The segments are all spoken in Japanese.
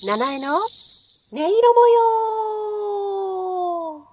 七重の音色模様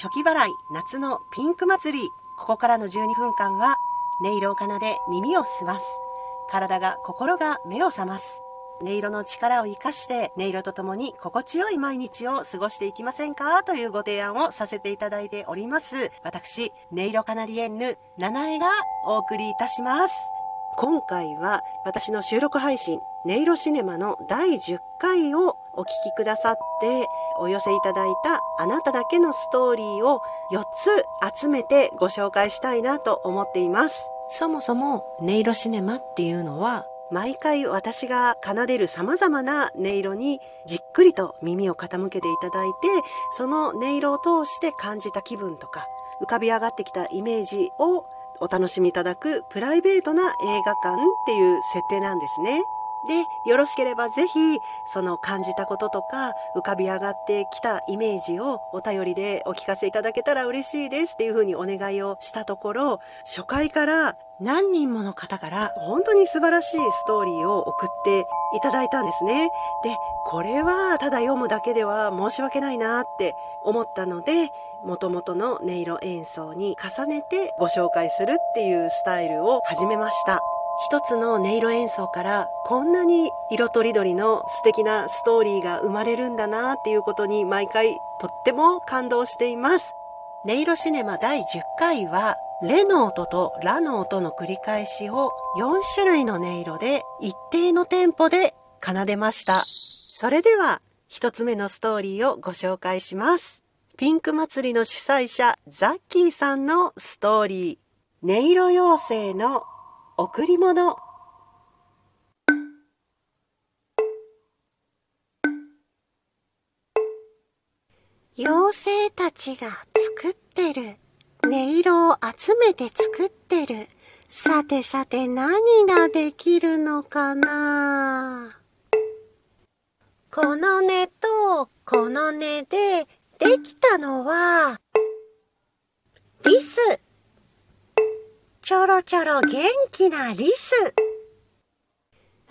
初期払い夏のピンク祭り。ここからの12分間は音色を奏で耳を澄ます。体が心が目を覚ます。音色の力を活かして音色とともに心地よい毎日を過ごしていきませんか？というご提案をさせていただいております。私、音色カナディエンヌ、七重がお送りいたします。今回は私の収録配信、音色シネマの第10回をお聞きくださってお寄せいただいたあなただけのストーリーを4つ集めてご紹介したいなと思っています。そもそも音色シネマっていうのは毎回私が奏でる様々な音色にじっくりと耳を傾けていただいてその音色を通して感じた気分とか浮かび上がってきたイメージをお楽しみいただくプライベートな映画館っていう設定なんですね。で、よろしければぜひ、その感じたこととか、浮かび上がってきたイメージをお便りでお聞かせいただけたら嬉しいですっていうふうにお願いをしたところ、初回から何人もの方から本当に素晴らしいストーリーを送っていただいたんですね。で、これはただ読むだけでは申し訳ないなって思ったので、元々の音色演奏に重ねてご紹介するっていうスタイルを始めました。一つの音色演奏からこんなに色とりどりの素敵なストーリーが生まれるんだなっていうことに毎回とっても感動しています。音色シネマ第10回はレの音とラの音の繰り返しを4種類の音色で一定のテンポで奏でました。それでは一つ目のストーリーをご紹介します。ピンク祭りの主催者ザッキーさんのストーリー音色妖精の贈り物妖精たちが作ってる。音色を集めて作ってる。さてさて何ができるのかなこの音とこの音でできたのは、リス。ちょろちょろ元気なリス。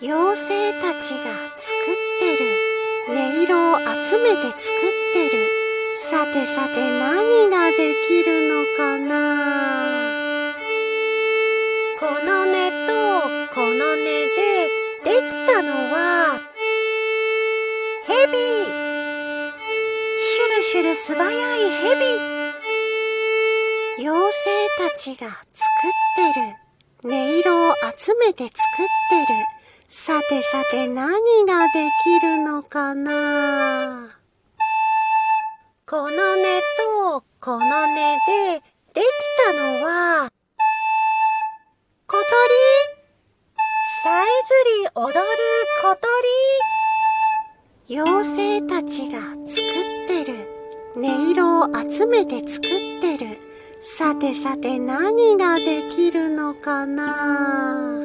妖精たちが作ってる。音色を集めて作ってる。さてさて何ができるのかな？この音とこの音でできたのは、ヘビシュルシュル素早いヘビ妖精たちが作ってる。音色を集めて作ってる。さてさて何ができるのかな？この音とこの音でできたのは、小鳥？さえずり踊る小鳥？妖精たちが作ってる。音色を集めて作ってる。さてさて何ができるのかな？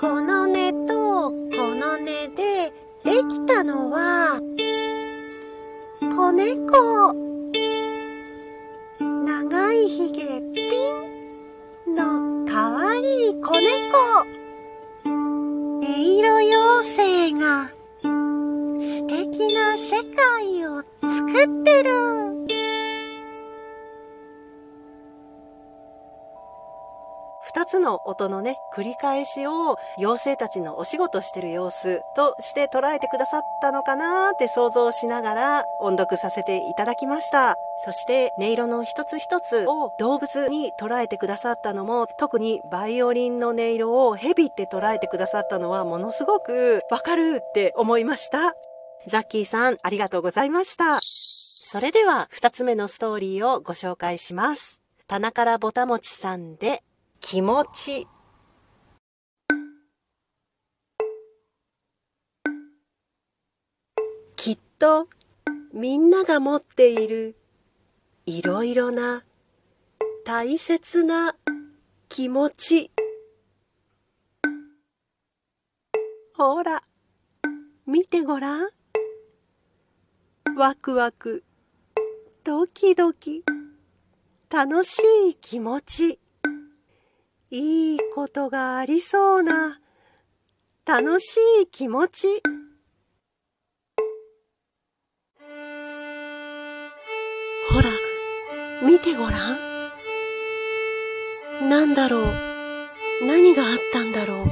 この音とこの音でできたのは、子猫。長いひげピンのかわいい子猫。音色妖精が素敵な世界を作ってる。つの音のね、繰り返しを妖精たちのお仕事してる様子として捉えてくださったのかなって想像しながら音読させていただきました。そして音色の一つ一つを動物に捉えてくださったのも特にバイオリンの音色をヘビって捉えてくださったのはものすごくわかるって思いました。ザッキーさんありがとうございました。それでは二つ目のストーリーをご紹介します。棚からぼたもちさんで気持ち。きっとみんなが持っているいろいろな大切な気持ち。ほら見てごらん。ワクワクドキドキ楽しい気持ち。いいことがありそうな楽しい気持ち。ほら、見てごらん。なんだろう。何があったんだろう。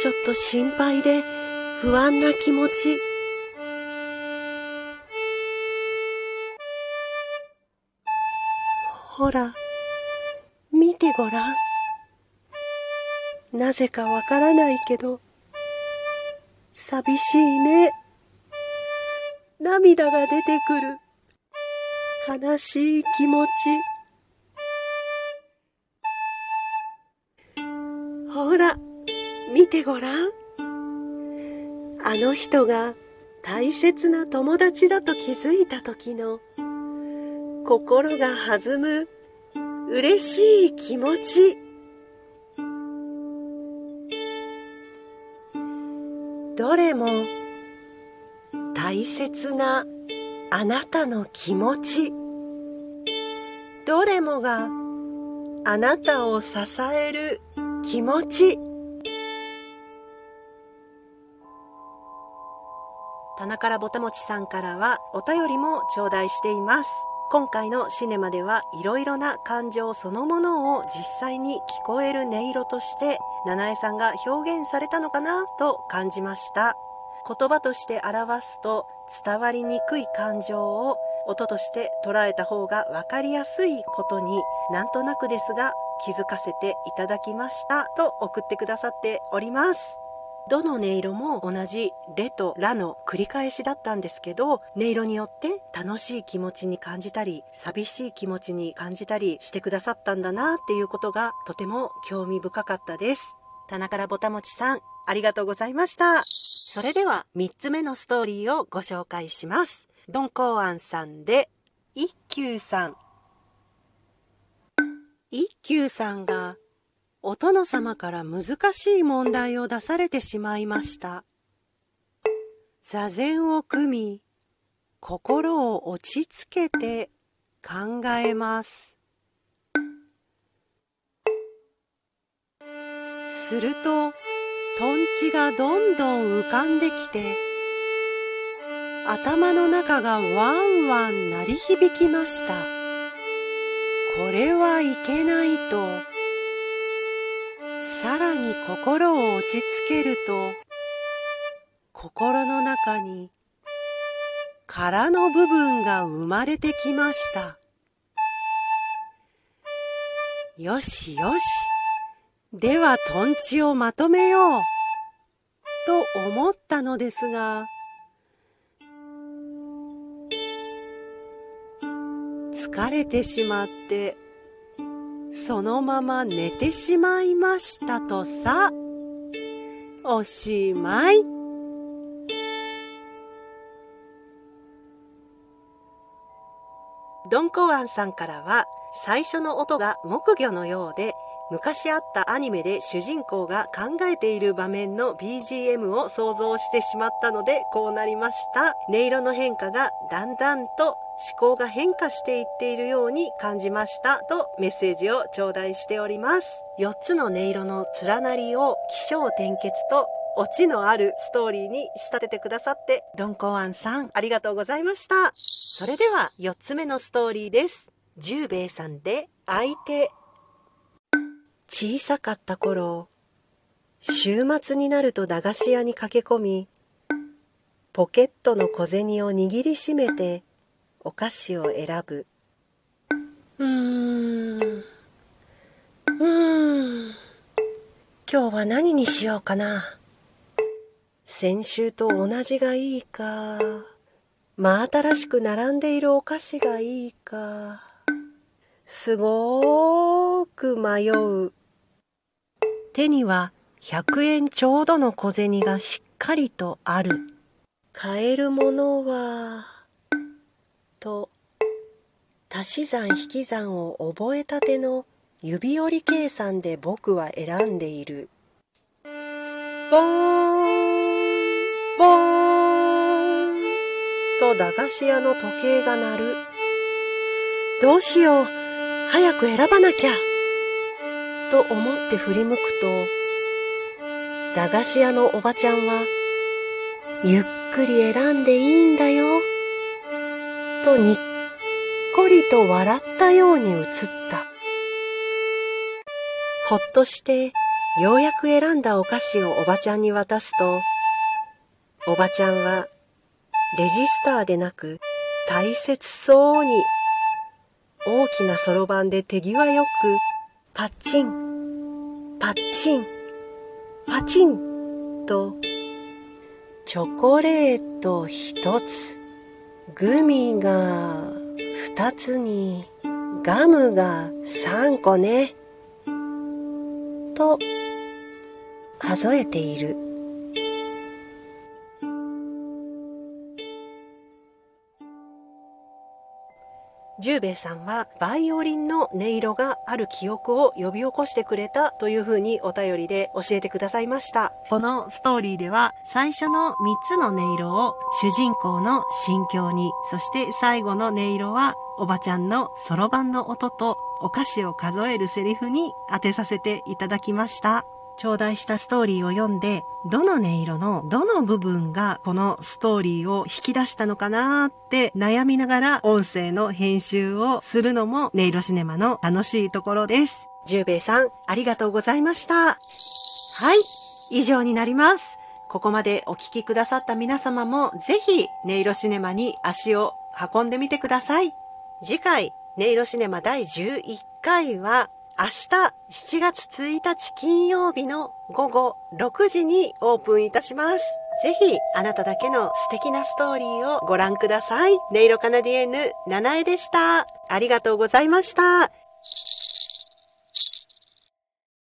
ちょっと心配で不安な気持ち。ほら、てごらん。なぜかわからないけど、寂しいね。涙が出てくる。悲しい気持ち。ほら、見てごらん。あの人が大切な友達だと気づいた時の心が弾む嬉しい気持ち。どれも大切なあなたの気持ち。どれもがあなたを支える気持ち。棚からぼたもちさんからはお便りも頂戴しています。今回のシネマではいろいろな感情そのものを実際に聞こえる音色として七重さんが表現されたのかなと感じました。言葉として表すと伝わりにくい感情を音として捉えた方が分かりやすいことになんとなくですが気づかせていただきましたと送ってくださっております。どの音色も同じレとラの繰り返しだったんですけど、音色によって楽しい気持ちに感じたり、寂しい気持ちに感じたりしてくださったんだなっていうことがとても興味深かったです。棚からぼたもちさん、ありがとうございました。それでは3つ目のストーリーをご紹介します。ドンコーアンさんで、一休さん。一休さんがお殿様から難しい問題を出されてしまいました。座禅を組み、心を落ち着けて考えます。すると、とんちがどんどん浮かんできて、頭の中がワンワン鳴り響きました。これはいけないと、さらに心を落ち着けると、心の中に殻の部分が生まれてきました。よしよし。ではトンチをまとめよう。と思ったのですが、疲れてしまってそのまま寝てしまいましたとさ。おしまい。ドンコワンさんからは最初の音が木魚のようで昔あったアニメで主人公が考えている場面の BGM を想像してしまったのでこうなりました音色の変化がだんだんと思考が変化していっているように感じましたとメッセージを頂戴しております。4つの音色の連なりを起承転結とオチのあるストーリーに仕立ててくださってドンコアンさんありがとうございました。それでは4つ目のストーリーです。十兵衛さんで相手。小さかった頃、週末になると駄菓子屋に駆け込み、ポケットの小銭を握りしめてお菓子を選ぶ。うーん。うん。今日は何にしようかな。先週と同じがいいか真新しく並んでいるお菓子がいいか。すごーく迷う手には100円ちょうどの小銭がしっかりとある買えるものはと足し算引き算を覚えたての指折り計算で僕は選んでいる。ボーンボーンと駄菓子屋の時計が鳴る。どうしよう早く選ばなきゃと思って振り向くと、駄菓子屋のおばちゃんは、ゆっくり選んでいいんだよ、とにっこりと笑ったように映った。ほっとして、ようやく選んだお菓子をおばちゃんに渡すと、おばちゃんは、レジスターでなく、大切そうに、大きなそろばんで手際よく、パッチン、パッチン、パチンと、チョコレート一つ、グミが二つに、ガムが三個ね、と数えている。十兵衛さんはバイオリンの音色がある記憶を呼び起こしてくれたというふうにお便りで教えてくださいました。このストーリーでは最初の3つの音色を主人公の心境に、そして最後の音色はおばちゃんのそろばんの音とお菓子を数えるセリフに当てさせていただきました。頂戴したストーリーを読んで、どの音色のどの部分がこのストーリーを引き出したのかなって悩みながら音声の編集をするのも音色シネマの楽しいところです。十兵衛さん、ありがとうございました。はい、以上になります。ここまでお聴きくださった皆様もぜひ音色シネマに足を運んでみてください。次回、音色シネマ第11回は明日7月1日金曜日の午後6時にオープンいたします。ぜひあなただけの素敵なストーリーをご覧ください。音色カナディエンヌ、七重でした。ありがとうございました。